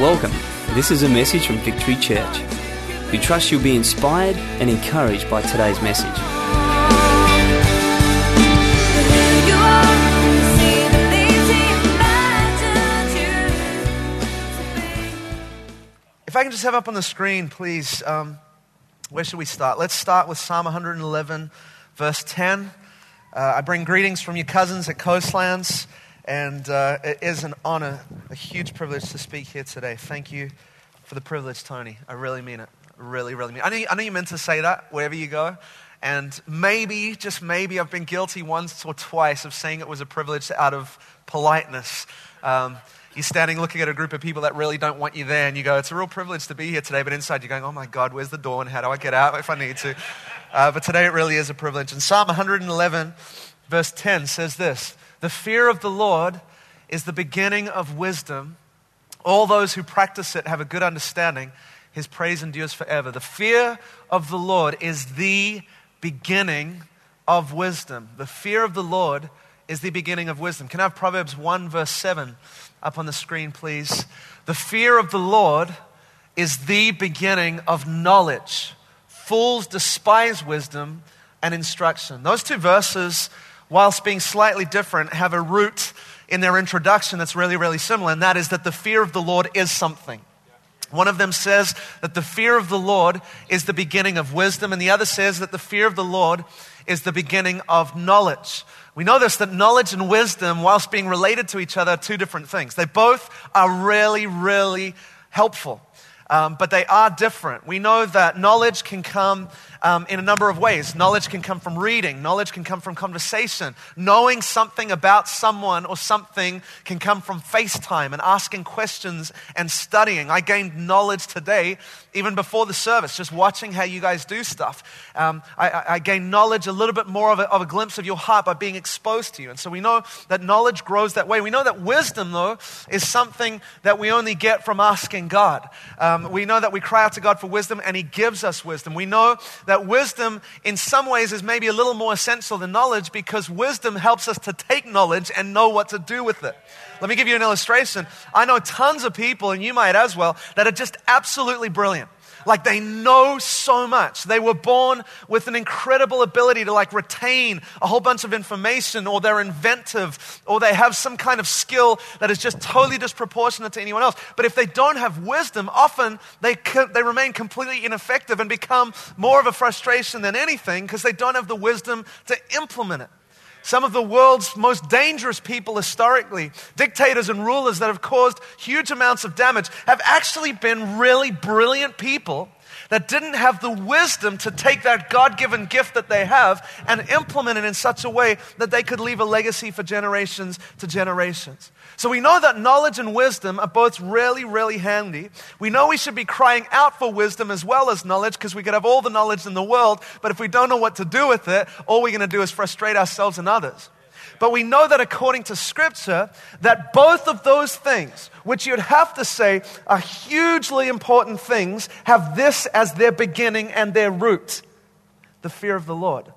Welcome. This is a message from Victory Church. We trust you'll be inspired and encouraged by today's message. If I can just have up on the screen, please, um, where should we start? Let's start with Psalm 111, verse 10. Uh, I bring greetings from your cousins at Coastlands, and uh, it is an honor, a huge privilege to speak here today. Thank you for the privilege, Tony. I really mean it. Really, really mean it. I know, you, I know you meant to say that wherever you go, and maybe, just maybe, I've been guilty once or twice of saying it was a privilege out of politeness. Um, you're standing looking at a group of people that really don't want you there, and you go, It's a real privilege to be here today. But inside, you're going, Oh my God, where's the door, and how do I get out if I need to? Uh, but today, it really is a privilege. And Psalm 111, verse 10 says this The fear of the Lord is the beginning of wisdom. All those who practice it have a good understanding. His praise endures forever. The fear of the Lord is the beginning of wisdom. The fear of the Lord is the beginning of wisdom. Can I have Proverbs 1, verse 7 up on the screen, please? The fear of the Lord is the beginning of knowledge. Fools despise wisdom and instruction. Those two verses, whilst being slightly different, have a root in their introduction that's really, really similar, and that is that the fear of the Lord is something. One of them says that the fear of the Lord is the beginning of wisdom, and the other says that the fear of the Lord is the beginning of knowledge. We know this that knowledge and wisdom, whilst being related to each other, are two different things. They both are really, really helpful. Um, but they are different. We know that knowledge can come um, in a number of ways. Knowledge can come from reading, knowledge can come from conversation. Knowing something about someone or something can come from FaceTime and asking questions and studying. I gained knowledge today, even before the service, just watching how you guys do stuff. Um, I, I, gained knowledge, a little bit more of a, of a glimpse of your heart by being exposed to you. And so we know that knowledge grows that way. We know that wisdom, though, is something that we only get from asking God. Um, we know that we cry out to God for wisdom and He gives us wisdom. We know that wisdom, in some ways, is maybe a little more essential than knowledge because wisdom helps us to take knowledge and know what to do with it. Let me give you an illustration. I know tons of people, and you might as well, that are just absolutely brilliant. Like they know so much. They were born with an incredible ability to like retain a whole bunch of information or they're inventive or they have some kind of skill that is just totally disproportionate to anyone else. But if they don't have wisdom, often they, they remain completely ineffective and become more of a frustration than anything because they don't have the wisdom to implement it. Some of the world's most dangerous people historically, dictators and rulers that have caused huge amounts of damage, have actually been really brilliant people that didn't have the wisdom to take that God given gift that they have and implement it in such a way that they could leave a legacy for generations to generations. So we know that knowledge and wisdom are both really, really handy. We know we should be crying out for wisdom as well as knowledge because we could have all the knowledge in the world, but if we don't know what to do with it, all we're going to do is frustrate ourselves and others. But we know that according to scripture, that both of those things, which you'd have to say are hugely important things, have this as their beginning and their root the fear of the Lord.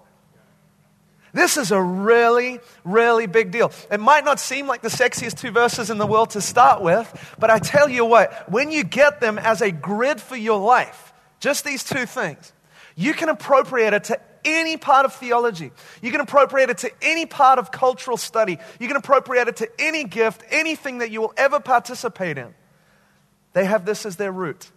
This is a really, really big deal. It might not seem like the sexiest two verses in the world to start with, but I tell you what, when you get them as a grid for your life, just these two things, you can appropriate it to any part of theology. You can appropriate it to any part of cultural study. You can appropriate it to any gift, anything that you will ever participate in. They have this as their root.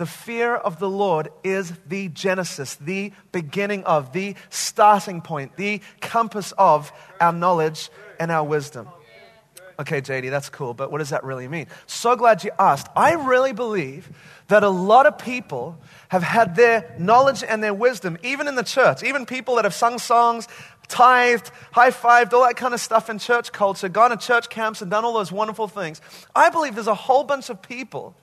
The fear of the Lord is the genesis, the beginning of, the starting point, the compass of our knowledge and our wisdom. Okay, JD, that's cool, but what does that really mean? So glad you asked. I really believe that a lot of people have had their knowledge and their wisdom, even in the church, even people that have sung songs, tithed, high fived, all that kind of stuff in church culture, gone to church camps and done all those wonderful things. I believe there's a whole bunch of people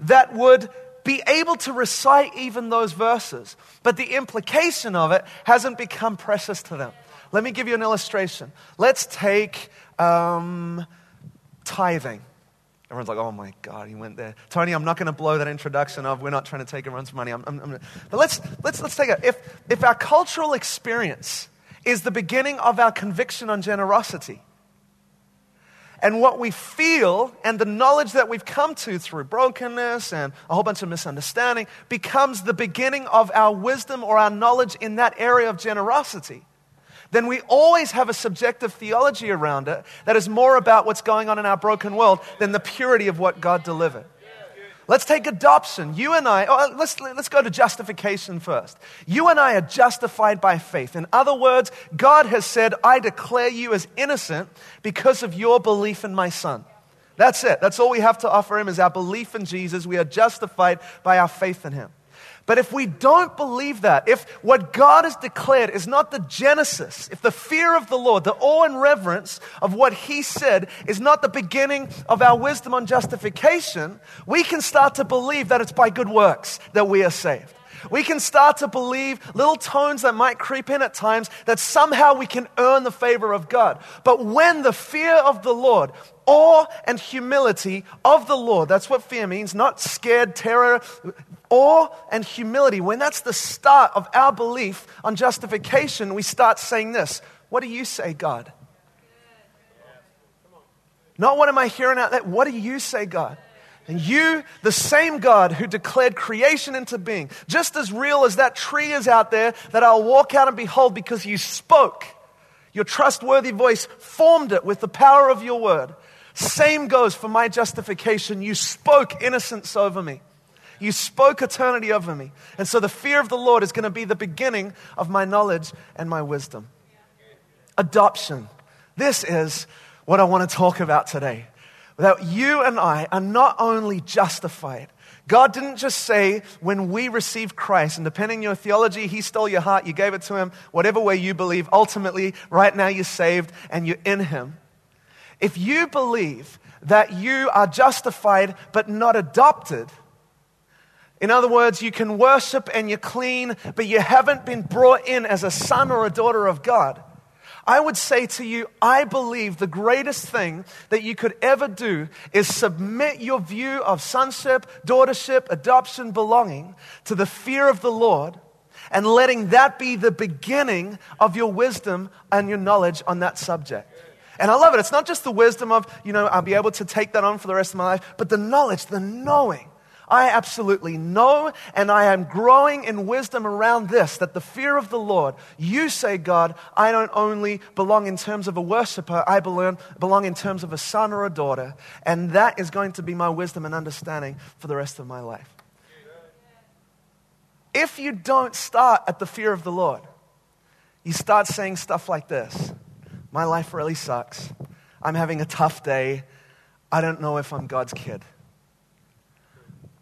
that would be able to recite even those verses, but the implication of it hasn't become precious to them. Let me give you an illustration. Let's take um, tithing. Everyone's like, oh my God, he went there. Tony, I'm not going to blow that introduction of we're not trying to take everyone's money. I'm, I'm, I'm but let's, let's, let's take it. If, if our cultural experience is the beginning of our conviction on generosity, and what we feel and the knowledge that we've come to through brokenness and a whole bunch of misunderstanding becomes the beginning of our wisdom or our knowledge in that area of generosity, then we always have a subjective theology around it that is more about what's going on in our broken world than the purity of what God delivered. Let's take adoption. You and I, oh, let's, let's go to justification first. You and I are justified by faith. In other words, God has said, I declare you as innocent because of your belief in my son. That's it. That's all we have to offer him is our belief in Jesus. We are justified by our faith in him. But if we don't believe that, if what God has declared is not the genesis, if the fear of the Lord, the awe and reverence of what He said is not the beginning of our wisdom on justification, we can start to believe that it's by good works that we are saved. We can start to believe little tones that might creep in at times that somehow we can earn the favor of God. But when the fear of the Lord, awe and humility of the Lord, that's what fear means, not scared terror, awe and humility, when that's the start of our belief on justification, we start saying this What do you say, God? Not what am I hearing out there? What do you say, God? And you, the same God who declared creation into being, just as real as that tree is out there that I'll walk out and behold because you spoke, your trustworthy voice formed it with the power of your word. Same goes for my justification. You spoke innocence over me. You spoke eternity over me. And so the fear of the Lord is going to be the beginning of my knowledge and my wisdom. Adoption. This is what I want to talk about today. That you and I are not only justified, God didn't just say when we received Christ, and depending on your theology, He stole your heart, you gave it to Him, whatever way you believe, ultimately, right now you're saved and you're in Him. If you believe that you are justified but not adopted, in other words, you can worship and you're clean, but you haven't been brought in as a son or a daughter of God. I would say to you, I believe the greatest thing that you could ever do is submit your view of sonship, daughtership, adoption, belonging to the fear of the Lord and letting that be the beginning of your wisdom and your knowledge on that subject. And I love it. It's not just the wisdom of, you know, I'll be able to take that on for the rest of my life, but the knowledge, the knowing I absolutely know and I am growing in wisdom around this that the fear of the Lord, you say, God, I don't only belong in terms of a worshiper, I belong, belong in terms of a son or a daughter. And that is going to be my wisdom and understanding for the rest of my life. If you don't start at the fear of the Lord, you start saying stuff like this My life really sucks. I'm having a tough day. I don't know if I'm God's kid.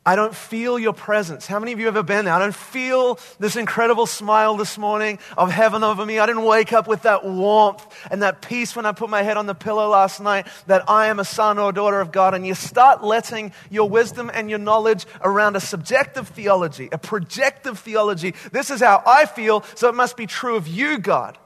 I don't feel your presence. How many of you have ever been there? I don't feel this incredible smile this morning of heaven over me. I didn't wake up with that warmth and that peace when I put my head on the pillow last night that I am a son or a daughter of God. And you start letting your wisdom and your knowledge around a subjective theology, a projective theology. This is how I feel, so it must be true of you, God.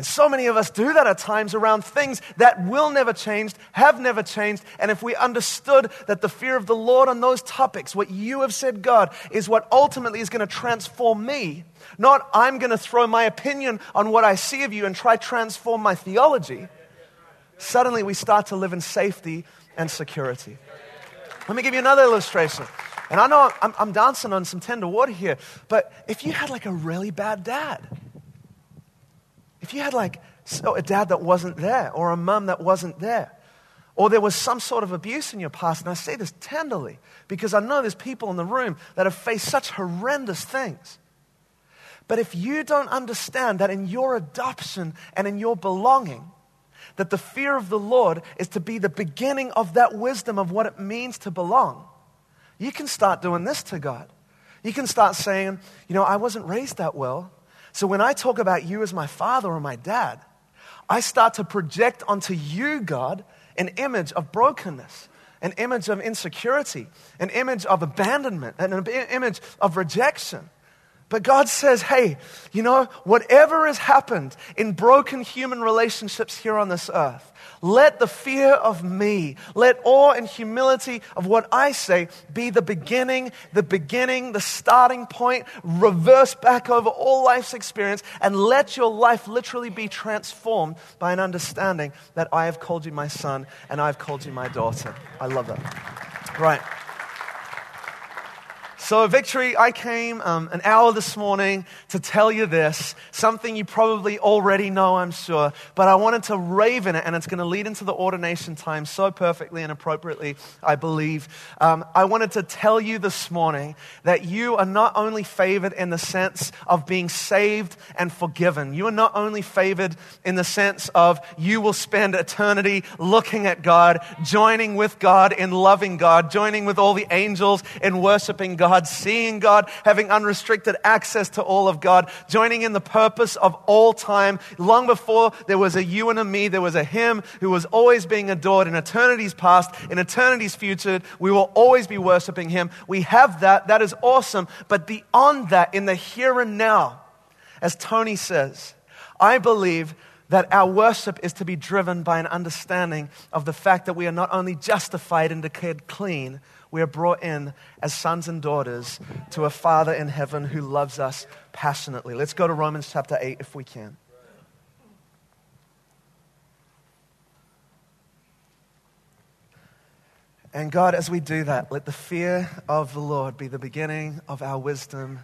And so many of us do that at times around things that will never change, have never changed. And if we understood that the fear of the Lord on those topics, what you have said, God, is what ultimately is going to transform me, not I'm going to throw my opinion on what I see of you and try transform my theology, suddenly we start to live in safety and security. Let me give you another illustration. And I know I'm, I'm dancing on some tender water here, but if you had like a really bad dad, if you had like oh, a dad that wasn't there or a mum that wasn't there, or there was some sort of abuse in your past, and I say this tenderly because I know there's people in the room that have faced such horrendous things. But if you don't understand that in your adoption and in your belonging, that the fear of the Lord is to be the beginning of that wisdom of what it means to belong, you can start doing this to God. You can start saying, you know, I wasn't raised that well. So when I talk about you as my father or my dad, I start to project onto you, God, an image of brokenness, an image of insecurity, an image of abandonment, an image of rejection. But God says, hey, you know, whatever has happened in broken human relationships here on this earth, let the fear of me, let awe and humility of what I say be the beginning, the beginning, the starting point, reverse back over all life's experience, and let your life literally be transformed by an understanding that I have called you my son and I've called you my daughter. I love that. Right. So, Victory, I came um, an hour this morning to tell you this, something you probably already know, I'm sure, but I wanted to rave in it, and it's going to lead into the ordination time so perfectly and appropriately, I believe. Um, I wanted to tell you this morning that you are not only favored in the sense of being saved and forgiven, you are not only favored in the sense of you will spend eternity looking at God, joining with God in loving God, joining with all the angels in worshiping God God, seeing God, having unrestricted access to all of God, joining in the purpose of all time. Long before there was a you and a me, there was a Him who was always being adored in eternity's past, in eternity's future. We will always be worshiping Him. We have that. That is awesome. But beyond that, in the here and now, as Tony says, I believe that our worship is to be driven by an understanding of the fact that we are not only justified and declared clean, we are brought in as sons and daughters to a Father in heaven who loves us passionately. Let's go to Romans chapter 8 if we can. And God, as we do that, let the fear of the Lord be the beginning of our wisdom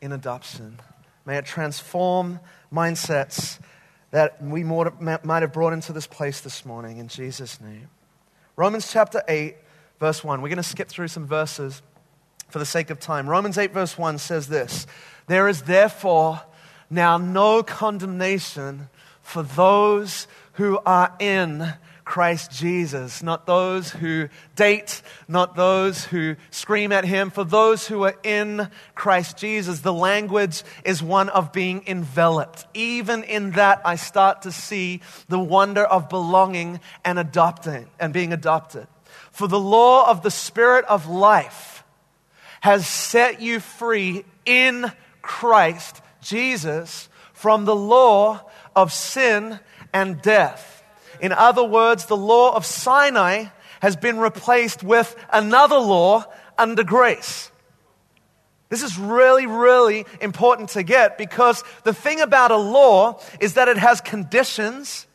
in adoption. May it transform mindsets that we might have brought into this place this morning in Jesus' name. Romans chapter 8 verse 1. We're going to skip through some verses for the sake of time. Romans 8, verse 1 says this There is therefore now no condemnation for those who are in Christ Jesus, not those who date, not those who scream at him, for those who are in Christ Jesus. The language is one of being enveloped. Even in that, I start to see the wonder of belonging and adopting and being adopted. For the law of the Spirit of life has set you free in Christ Jesus from the law of sin and death. In other words, the law of Sinai has been replaced with another law under grace. This is really, really important to get because the thing about a law is that it has conditions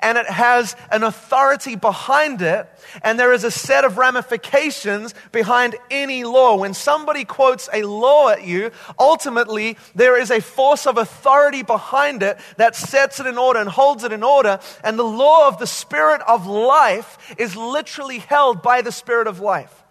and it has an authority behind it, and there is a set of ramifications behind any law. When somebody quotes a law at you, ultimately there is a force of authority behind it that sets it in order and holds it in order, and the law of the Spirit of life is literally held by the Spirit of life.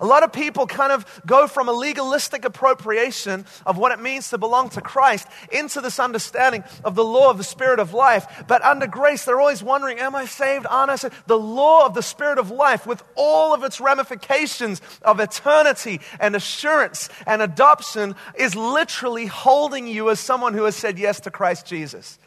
A lot of people kind of go from a legalistic appropriation of what it means to belong to Christ into this understanding of the law of the Spirit of life. But under grace, they're always wondering, Am I saved? Saved? The law of the Spirit of life, with all of its ramifications of eternity and assurance and adoption, is literally holding you as someone who has said yes to Christ Jesus.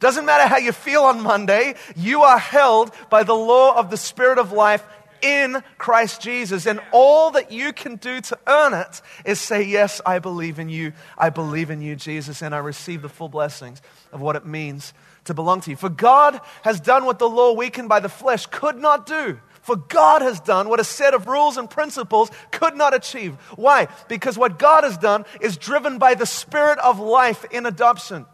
Doesn't matter how you feel on Monday, you are held by the law of the Spirit of life in Christ Jesus. And all that you can do to earn it is say, Yes, I believe in you. I believe in you, Jesus, and I receive the full blessings of what it means to belong to you. For God has done what the law, weakened by the flesh, could not do. For God has done what a set of rules and principles could not achieve. Why? Because what God has done is driven by the Spirit of life in adoption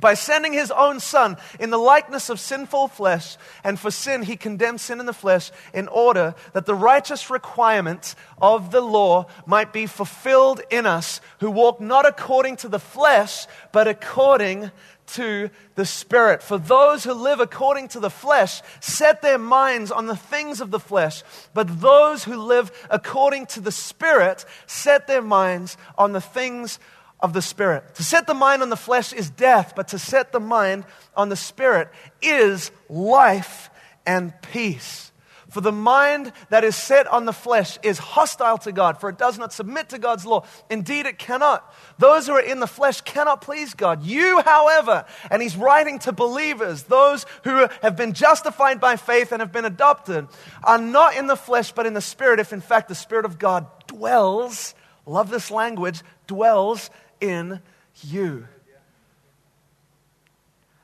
by sending his own son in the likeness of sinful flesh, and for sin he condemned sin in the flesh in order that the righteous requirements of the law might be fulfilled in us who walk not according to the flesh, but according to the Spirit. For those who live according to the flesh set their minds on the things of the flesh, but those who live according to the Spirit set their minds on the things of the Spirit. To set the mind on the flesh is death, but to set the mind on the Spirit is life and peace. For the mind that is set on the flesh is hostile to God, for it does not submit to God's law. Indeed, it cannot. Those who are in the flesh cannot please God. You, however, and he's writing to believers, those who have been justified by faith and have been adopted, are not in the flesh, but in the Spirit, if in fact the Spirit of God dwells, love this language, dwells in you.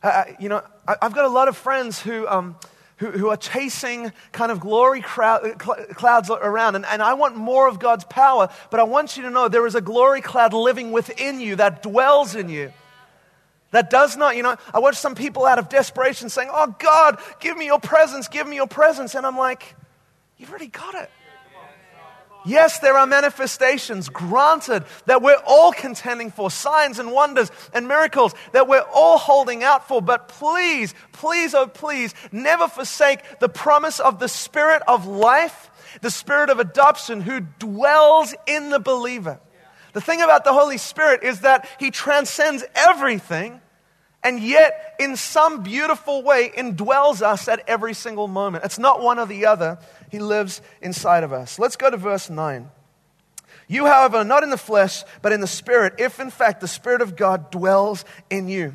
Uh, you know, I, have got a lot of friends who, um, who, who, are chasing kind of glory crowd, clouds around, and, and I want more of God's power, but I want you to know there is a glory cloud living within you that dwells in you. That does not, you know, I watch some people out of desperation saying, Oh God, give me your presence, give me your presence. And I'm like, You've already got it. Yes, there are manifestations granted that we're all contending for, signs and wonders and miracles that we're all holding out for. But please, please, oh please, never forsake the promise of the Spirit of life, the Spirit of adoption who dwells in the believer. The thing about the Holy Spirit is that He transcends everything and yet, in some beautiful way, indwells us at every single moment. It's not one or the other. He lives inside of us. Let's go to verse 9. You, however, not in the flesh, but in the Spirit, if in fact the Spirit of God dwells in you.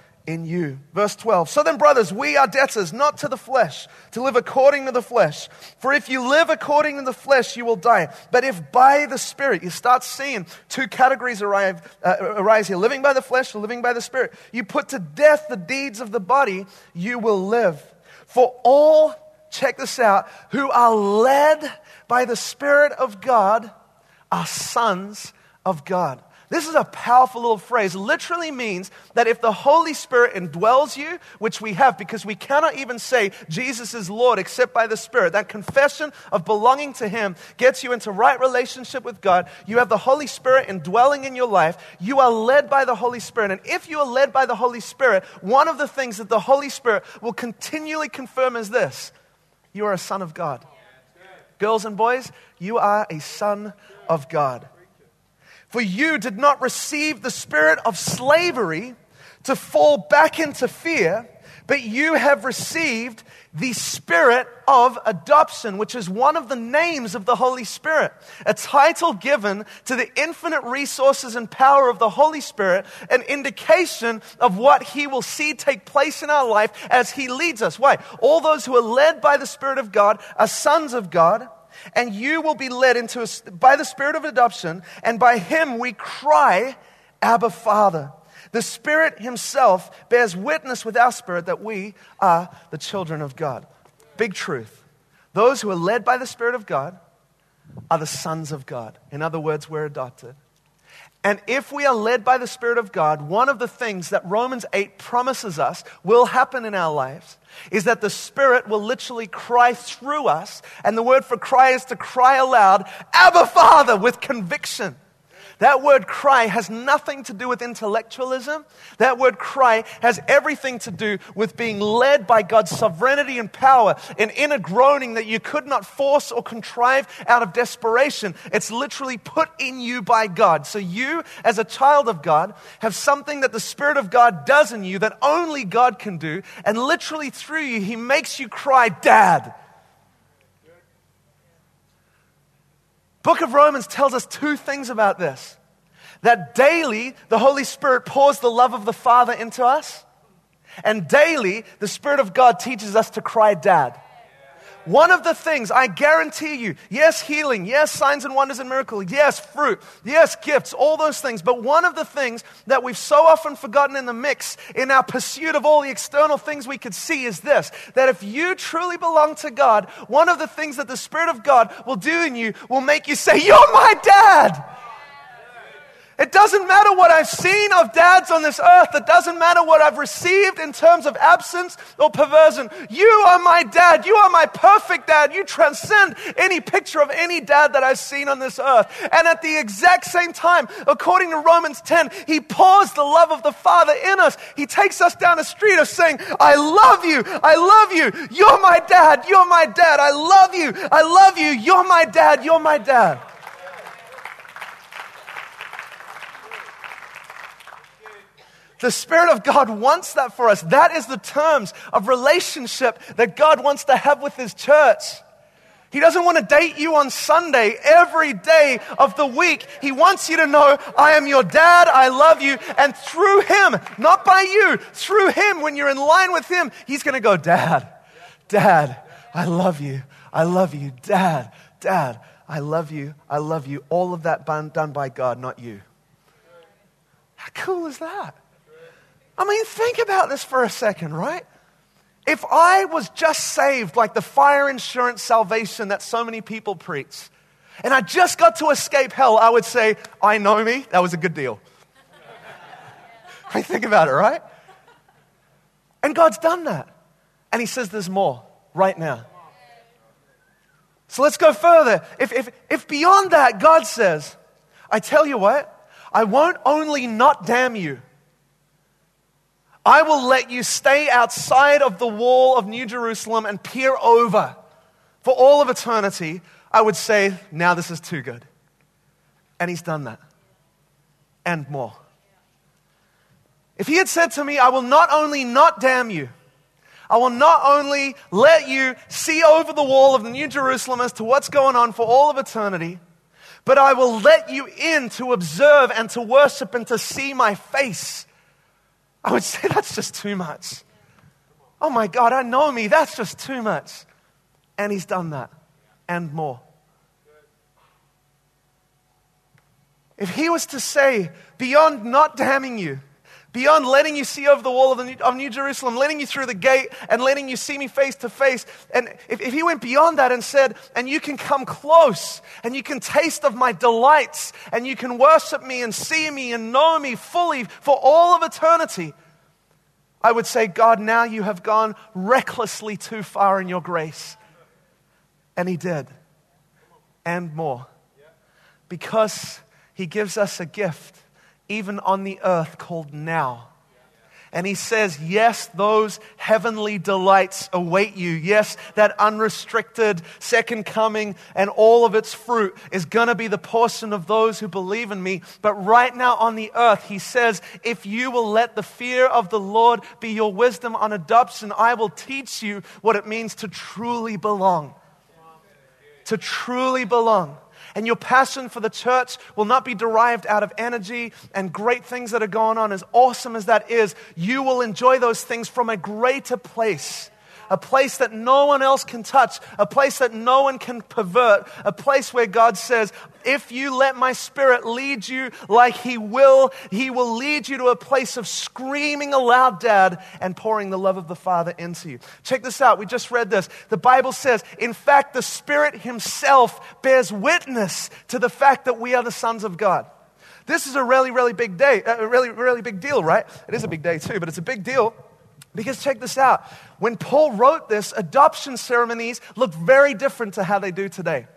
in you. Verse 12. So then, brothers, we are debtors, not to the flesh, to live according to the flesh. For if you live according to the flesh, you will die. But if by the Spirit, you start seeing two categories arrive, uh, arise here living by the flesh, living by the Spirit. You put to death the deeds of the body, you will live. For all, check this out, who are led by the Spirit of God are sons of God. This is a powerful little phrase. Literally means that if the Holy Spirit indwells you, which we have because we cannot even say Jesus is Lord except by the Spirit, that confession of belonging to Him gets you into right relationship with God. You have the Holy Spirit indwelling in your life. You are led by the Holy Spirit. And if you are led by the Holy Spirit, one of the things that the Holy Spirit will continually confirm is this you are a son of God. Girls and boys, you are a son of God. For you did not receive the spirit of slavery to fall back into fear, but you have received the spirit of adoption, which is one of the names of the Holy Spirit. A title given to the infinite resources and power of the Holy Spirit, an indication of what He will see take place in our life as He leads us. Why? All those who are led by the Spirit of God are sons of God and you will be led into a, by the spirit of adoption, and by him we cry, Abba, Father. The Spirit Himself bears witness with our spirit that we are the children of God. Big truth. Those who are led by the Spirit of God are the sons of God. In other words, we're adopted. And if we are led by the Spirit of God, one of the things that Romans 8 promises us will happen in our lives is that the Spirit will literally cry through us. And the word for cry is to cry aloud, Abba Father, with conviction. That word cry has nothing to do with intellectualism. That word cry has everything to do with being led by God's sovereignty and power, an inner groaning that you could not force or contrive out of desperation. It's literally put in you by God. So you, as a child of God, have something that the Spirit of God does in you that only God can do. And literally through you, He makes you cry, Dad. Book of Romans tells us two things about this. That daily the Holy Spirit pours the love of the Father into us, and daily the Spirit of God teaches us to cry, Dad. One of the things I guarantee you, yes, healing, yes, signs and wonders and miracles, yes, fruit, yes, gifts, all those things. But one of the things that we've so often forgotten in the mix in our pursuit of all the external things we could see is this that if you truly belong to God, one of the things that the Spirit of God will do in you will make you say, You're my dad. It doesn't matter what I've seen of dads on this earth. It doesn't matter what I've received in terms of absence or perversion. You are my dad. You are my perfect dad. You transcend any picture of any dad that I've seen on this earth. And at the exact same time, according to Romans 10, he pours the love of the Father in us. He takes us down a street of saying, I love you. I love you. You're my dad. You're my dad. I love you. I love you. You're my dad. You're my dad. The Spirit of God wants that for us. That is the terms of relationship that God wants to have with His church. He doesn't want to date you on Sunday every day of the week. He wants you to know, I am your dad, I love you, and through Him, not by you, through Him, when you're in line with Him, He's going to go, Dad, Dad, I love you, I love you, Dad, Dad, I love you, I love you. All of that done by God, not you. How cool is that? I mean, think about this for a second, right? If I was just saved like the fire insurance salvation that so many people preach, and I just got to escape hell, I would say, I know me, that was a good deal. I mean, think about it, right? And God's done that. And He says there's more right now. So let's go further. If, if, if beyond that, God says, I tell you what, I won't only not damn you, I will let you stay outside of the wall of New Jerusalem and peer over for all of eternity. I would say, now this is too good. And he's done that. And more. If he had said to me, I will not only not damn you, I will not only let you see over the wall of the New Jerusalem as to what's going on for all of eternity, but I will let you in to observe and to worship and to see my face. I would say that's just too much. Oh my God, I know me. That's just too much. And he's done that and more. If he was to say, beyond not damning you, beyond letting you see over the wall of, the New, of New Jerusalem, letting you through the gate and letting you see me face to face. And if, if he went beyond that and said, and you can come close and you can taste of my delights and you can worship me and see me and know me fully for all of eternity, I would say, God, now you have gone recklessly too far in your grace. And he did. And more. Because he gives us a gift even on the earth called now. And he says, Yes, those heavenly delights await you. Yes, that unrestricted second coming and all of its fruit is going to be the portion of those who believe in me. But right now on the earth, he says, If you will let the fear of the Lord be your wisdom on adoption, I will teach you what it means to truly belong. To truly belong. And your passion for the church will not be derived out of energy and great things that are going on. As awesome as that is, you will enjoy those things from a greater place a place that no one else can touch, a place that no one can pervert, a place where God says, if you let my spirit lead you like he will, he will lead you to a place of screaming aloud, Dad, and pouring the love of the Father into you. Check this out. We just read this. The Bible says, in fact, the Spirit himself bears witness to the fact that we are the sons of God. This is a really, really big day, a really, really big deal, right? It is a big day too, but it's a big deal because check this out. When Paul wrote this, adoption ceremonies looked very different to how they do today.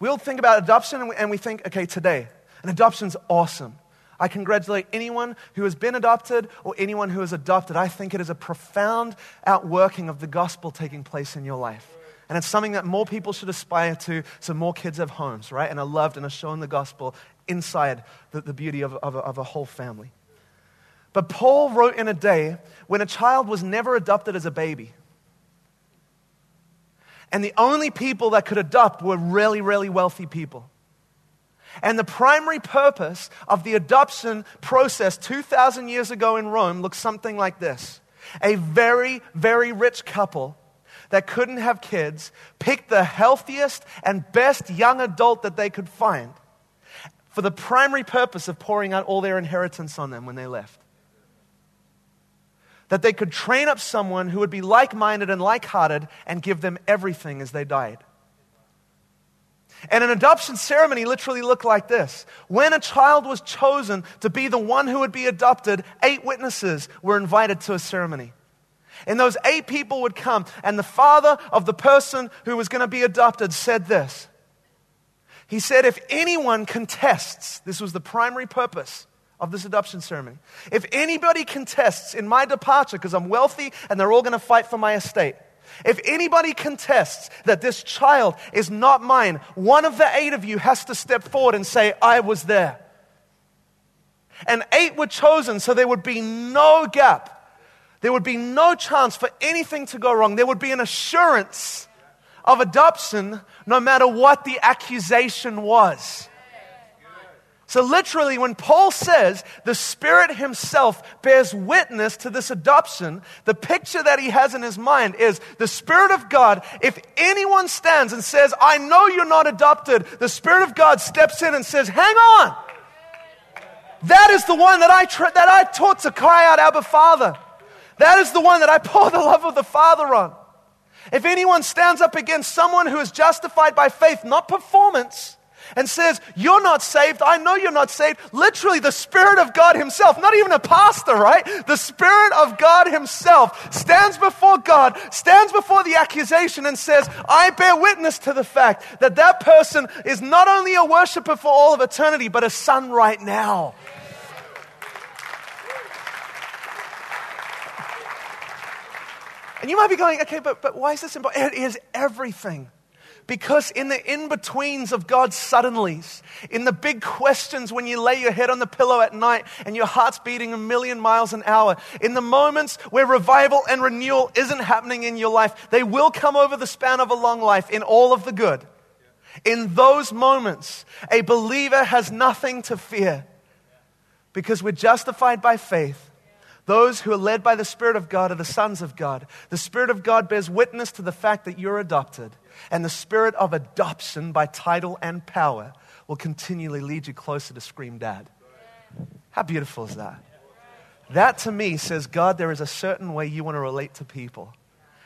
We'll think about adoption and we, and we think, okay, today, and adoption's awesome. I congratulate anyone who has been adopted or anyone who is adopted. I think it is a profound outworking of the gospel taking place in your life. And it's something that more people should aspire to so more kids have homes, right? And are loved and are shown the gospel inside the, the beauty of, of, of a whole family. But Paul wrote in a day when a child was never adopted as a baby. And the only people that could adopt were really, really wealthy people. And the primary purpose of the adoption process 2,000 years ago in Rome looked something like this a very, very rich couple that couldn't have kids picked the healthiest and best young adult that they could find for the primary purpose of pouring out all their inheritance on them when they left that they could train up someone who would be like minded and like hearted and give them everything as they died. And an adoption ceremony literally looked like this. When a child was chosen to be the one who would be adopted, eight witnesses were invited to a ceremony. And those eight people would come, and the father of the person who was going to be adopted said this. He said, If anyone contests, this was the primary purpose of this adoption ceremony. If anybody contests in my departure because I'm wealthy and they're all going to fight for my estate, if anybody contests that this child is not mine, one of the eight of you has to step forward and say, I was there. and eight were chosen, so there would be no gap. There would be no chance for anything to go wrong. There would be an assurance of adoption no matter what the accusation was. So, literally, when Paul says the Spirit Himself bears witness to this adoption, the picture that he has in his mind is the Spirit of God. If anyone stands and says, I know you're not adopted, the Spirit of God steps in and says, Hang on. That is the one that I, tra- that I taught to cry out, Abba, Father. That is the one that I pour the love of the Father on. If anyone stands up against someone who is justified by faith, not performance, and says, You're not saved, I know you're not saved, literally the Spirit of God Himself, not even a pastor, right? The Spirit of God Himself stands before God, stands before the accusation, and says, I bear witness to the fact that that person is not only a worshiper for all of eternity, but a son right now. And you might be going, okay, but, but why is this important? It is everything. Because in the in betweens of God's suddenlies, in the big questions when you lay your head on the pillow at night and your heart's beating a million miles an hour, in the moments where revival and renewal isn't happening in your life, they will come over the span of a long life in all of the good. In those moments, a believer has nothing to fear because we're justified by faith those who are led by the Spirit of God are the sons of God. The Spirit of God bears witness to the fact that you're adopted. And the Spirit of adoption by title and power will continually lead you closer to Scream Dad. How beautiful is that? That to me says, God, there is a certain way you want to relate to people.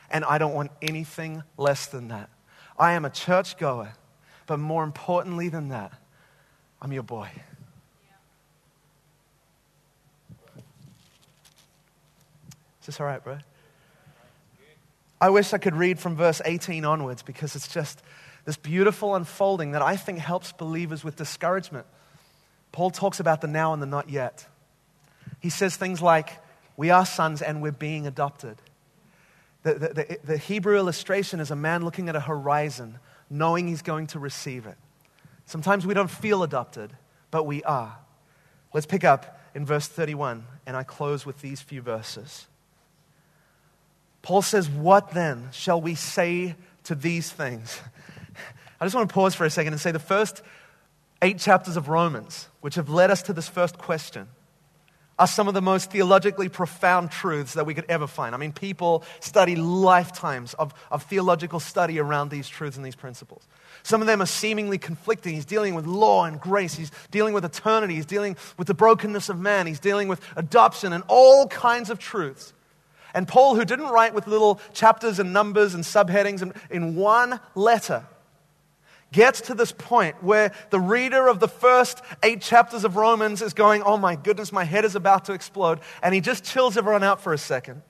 And I don't want anything less than that. I am a churchgoer. But more importantly than that, I'm your boy. Is this all right, bro? I wish I could read from verse 18 onwards because it's just this beautiful unfolding that I think helps believers with discouragement. Paul talks about the now and the not yet. He says things like, We are sons and we're being adopted. The, the, the, the Hebrew illustration is a man looking at a horizon, knowing he's going to receive it. Sometimes we don't feel adopted, but we are. Let's pick up in verse 31, and I close with these few verses. Paul says, What then shall we say to these things? I just want to pause for a second and say the first eight chapters of Romans, which have led us to this first question, are some of the most theologically profound truths that we could ever find. I mean, people study lifetimes of, of theological study around these truths and these principles. Some of them are seemingly conflicting. He's dealing with law and grace. He's dealing with eternity. He's dealing with the brokenness of man. He's dealing with adoption and all kinds of truths. And Paul, who didn't write with little chapters and numbers and subheadings and in one letter, gets to this point where the reader of the first eight chapters of Romans is going, Oh my goodness, my head is about to explode. And he just chills everyone out for a second.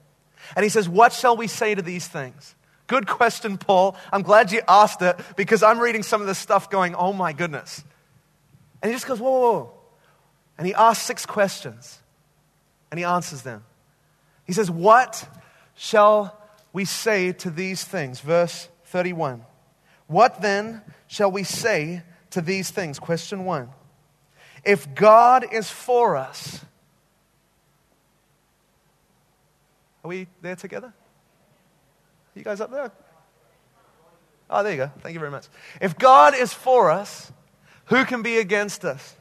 And he says, What shall we say to these things? Good question, Paul. I'm glad you asked it because I'm reading some of this stuff going, Oh my goodness. And he just goes, Whoa, whoa, whoa. And he asks six questions and he answers them. He says, What shall we say to these things? Verse 31. What then shall we say to these things? Question one. If God is for us, are we there together? Are you guys up there? Oh, there you go. Thank you very much. If God is for us, who can be against us?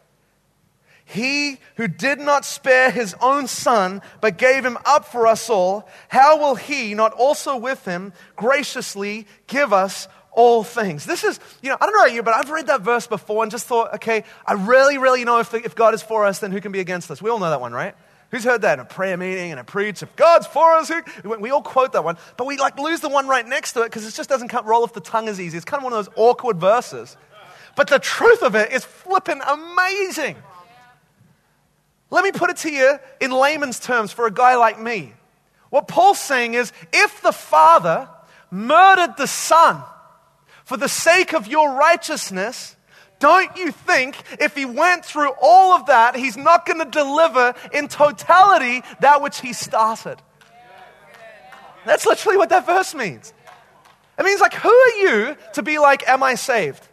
He who did not spare his own son, but gave him up for us all, how will he not also with him graciously give us all things? This is, you know, I don't know about you, but I've read that verse before and just thought, okay, I really, really know if, if God is for us, then who can be against us? We all know that one, right? Who's heard that in a prayer meeting and a preach? If God's for us, who? We all quote that one, but we like lose the one right next to it because it just doesn't come, roll off the tongue as easy. It's kind of one of those awkward verses. But the truth of it is flipping amazing. Let me put it to you in layman's terms for a guy like me. What Paul's saying is if the Father murdered the Son for the sake of your righteousness, don't you think if he went through all of that, he's not going to deliver in totality that which he started? That's literally what that verse means. It means, like, who are you to be like, Am I saved?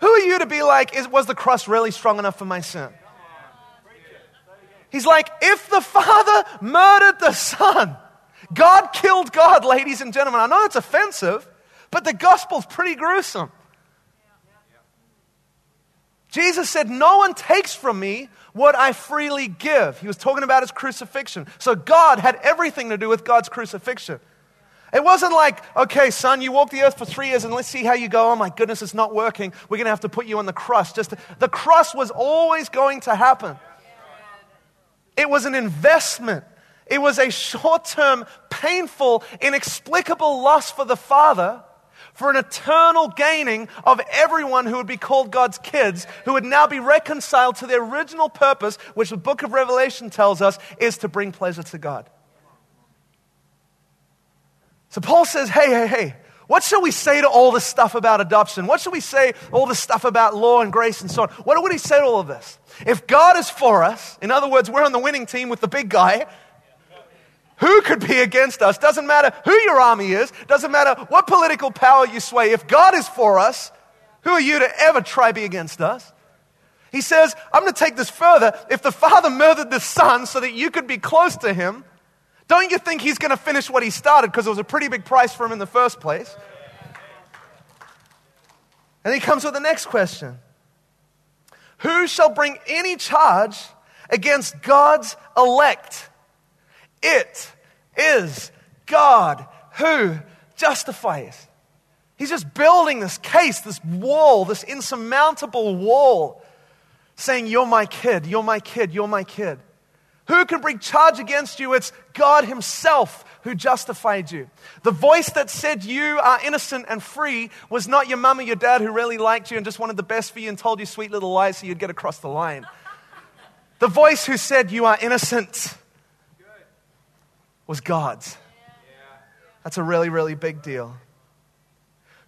Who are you to be like, is, Was the cross really strong enough for my sin? He's like, if the Father murdered the Son, God killed God, ladies and gentlemen. I know it's offensive, but the gospel's pretty gruesome. Jesus said, No one takes from me what I freely give. He was talking about his crucifixion. So God had everything to do with God's crucifixion. It wasn't like, okay, son, you walk the earth for three years and let's see how you go. Oh my goodness, it's not working. We're going to have to put you on the cross. Just the cross was always going to happen. It was an investment. It was a short term, painful, inexplicable loss for the Father for an eternal gaining of everyone who would be called God's kids, who would now be reconciled to their original purpose, which the book of Revelation tells us is to bring pleasure to God. So Paul says, hey, hey, hey, what shall we say to all this stuff about adoption? What shall we say all this stuff about law and grace and so on? What would he say to all of this? If God is for us, in other words, we're on the winning team with the big guy, who could be against us? Doesn't matter who your army is, doesn't matter what political power you sway. If God is for us, who are you to ever try be against us? He says, I'm going to take this further. If the Father murdered the Son so that you could be close to Him, don't you think he's going to finish what he started because it was a pretty big price for him in the first place? And he comes with the next question Who shall bring any charge against God's elect? It is God who justifies. He's just building this case, this wall, this insurmountable wall, saying, You're my kid, you're my kid, you're my kid. Who can bring charge against you? It's God Himself who justified you. The voice that said you are innocent and free was not your mum or your dad who really liked you and just wanted the best for you and told you sweet little lies so you'd get across the line. The voice who said you are innocent was God's. That's a really, really big deal.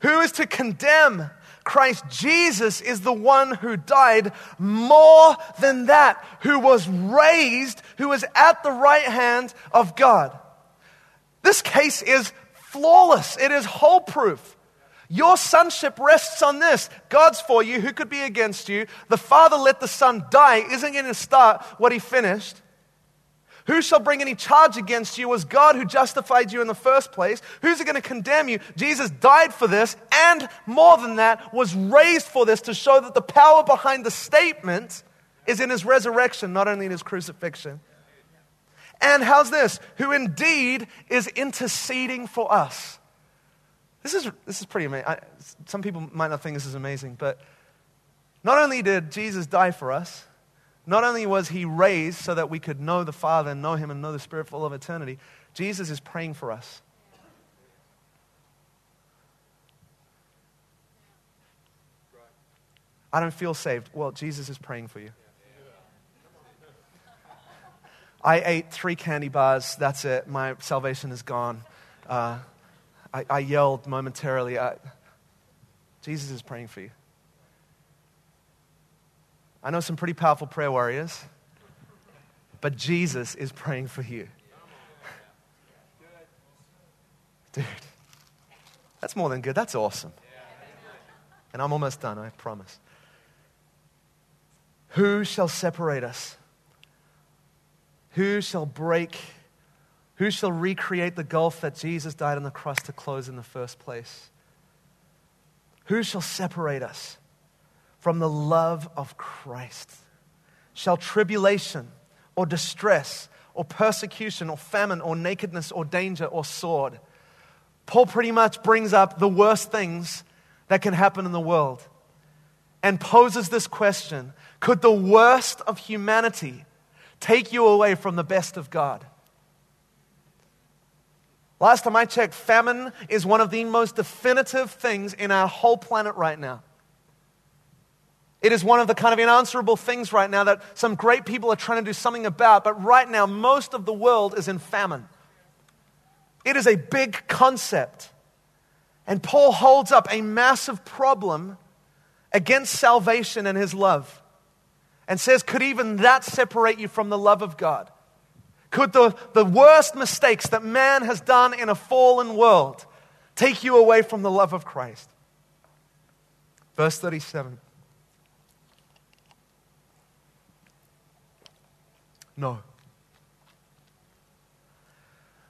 Who is to condemn? Christ Jesus is the one who died more than that, who was raised, who is at the right hand of God. This case is flawless, it is whole proof. Your sonship rests on this. God's for you. Who could be against you? The Father let the Son die isn't going to start what He finished. Who shall bring any charge against you? Was God who justified you in the first place. Who's going to condemn you? Jesus died for this, and more than that, was raised for this to show that the power behind the statement is in his resurrection, not only in his crucifixion. And how's this? Who indeed is interceding for us. This is, this is pretty amazing. I, some people might not think this is amazing, but not only did Jesus die for us, not only was he raised so that we could know the Father and know him and know the Spirit full of eternity, Jesus is praying for us. I don't feel saved. Well, Jesus is praying for you. I ate three candy bars. That's it. My salvation is gone. Uh, I, I, yelled momentarily. I, Jesus is praying for you. I know some pretty powerful prayer warriors, but Jesus is praying for you. Dude, that's more than good. That's awesome. And I'm almost done, I promise. Who shall separate us? Who shall break? Who shall recreate the gulf that Jesus died on the cross to close in the first place? Who shall separate us? From the love of Christ? Shall tribulation or distress or persecution or famine or nakedness or danger or sword? Paul pretty much brings up the worst things that can happen in the world and poses this question Could the worst of humanity take you away from the best of God? Last time I checked, famine is one of the most definitive things in our whole planet right now. It is one of the kind of unanswerable things right now that some great people are trying to do something about, but right now, most of the world is in famine. It is a big concept. And Paul holds up a massive problem against salvation and his love and says, Could even that separate you from the love of God? Could the, the worst mistakes that man has done in a fallen world take you away from the love of Christ? Verse 37. No.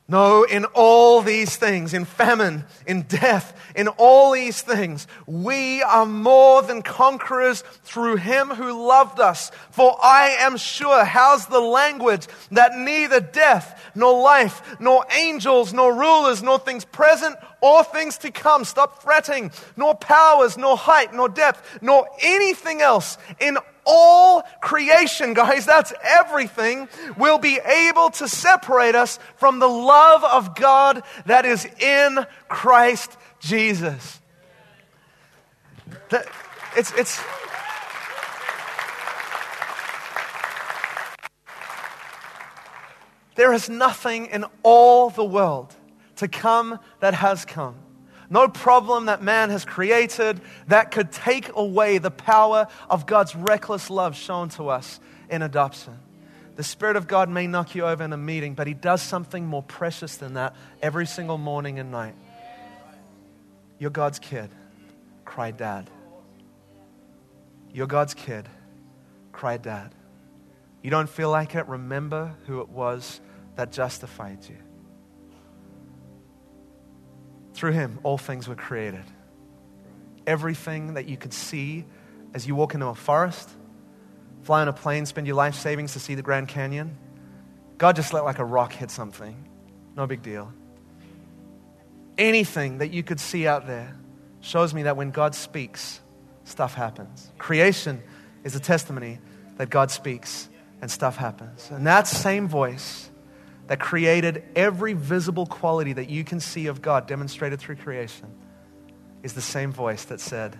No, in all these things, in famine, in death, in all these things, we are more than conquerors through him who loved us. For I am sure, how's the language, that neither death, nor life, nor angels, nor rulers, nor things present or things to come, stop fretting, nor powers, nor height, nor depth, nor anything else in all creation, guys, that's everything, will be able to separate us from the love of God that is in Christ Jesus. That, it's, it's, there is nothing in all the world to come that has come no problem that man has created that could take away the power of God's reckless love shown to us in adoption. The Spirit of God may knock you over in a meeting, but He does something more precious than that every single morning and night. You're God's kid. Cry, Dad. You're God's kid. Cry, Dad. You don't feel like it? Remember who it was that justified you. Through him, all things were created. Everything that you could see as you walk into a forest, fly on a plane, spend your life savings to see the Grand Canyon. God just let like a rock hit something. No big deal. Anything that you could see out there shows me that when God speaks, stuff happens. Creation is a testimony that God speaks and stuff happens. And that same voice that created every visible quality that you can see of God demonstrated through creation is the same voice that said,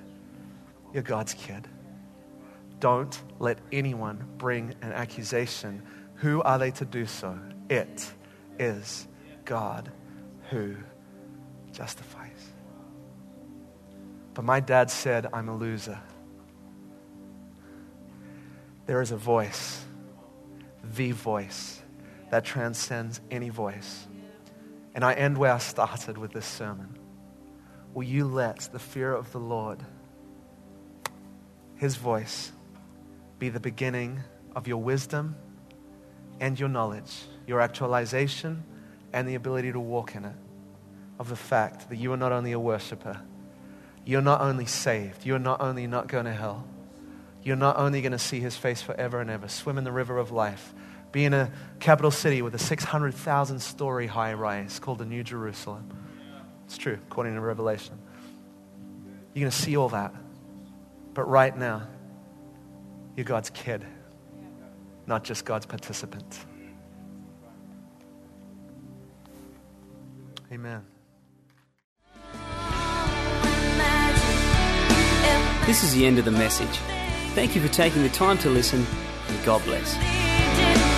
You're God's kid. Don't let anyone bring an accusation. Who are they to do so? It is God who justifies. But my dad said, I'm a loser. There is a voice, the voice that transcends any voice. And I end where I started with this sermon. Will you let the fear of the Lord, His voice, be the beginning of your wisdom and your knowledge, your actualization and the ability to walk in it? Of the fact that you are not only a worshiper, you're not only saved, you're not only not going to hell, you're not only going to see His face forever and ever, swim in the river of life be in a capital city with a 600,000 story high rise called the New Jerusalem. It's true, according to Revelation. You're going to see all that. But right now, you're God's kid, not just God's participant. Amen. This is the end of the message. Thank you for taking the time to listen, and God bless.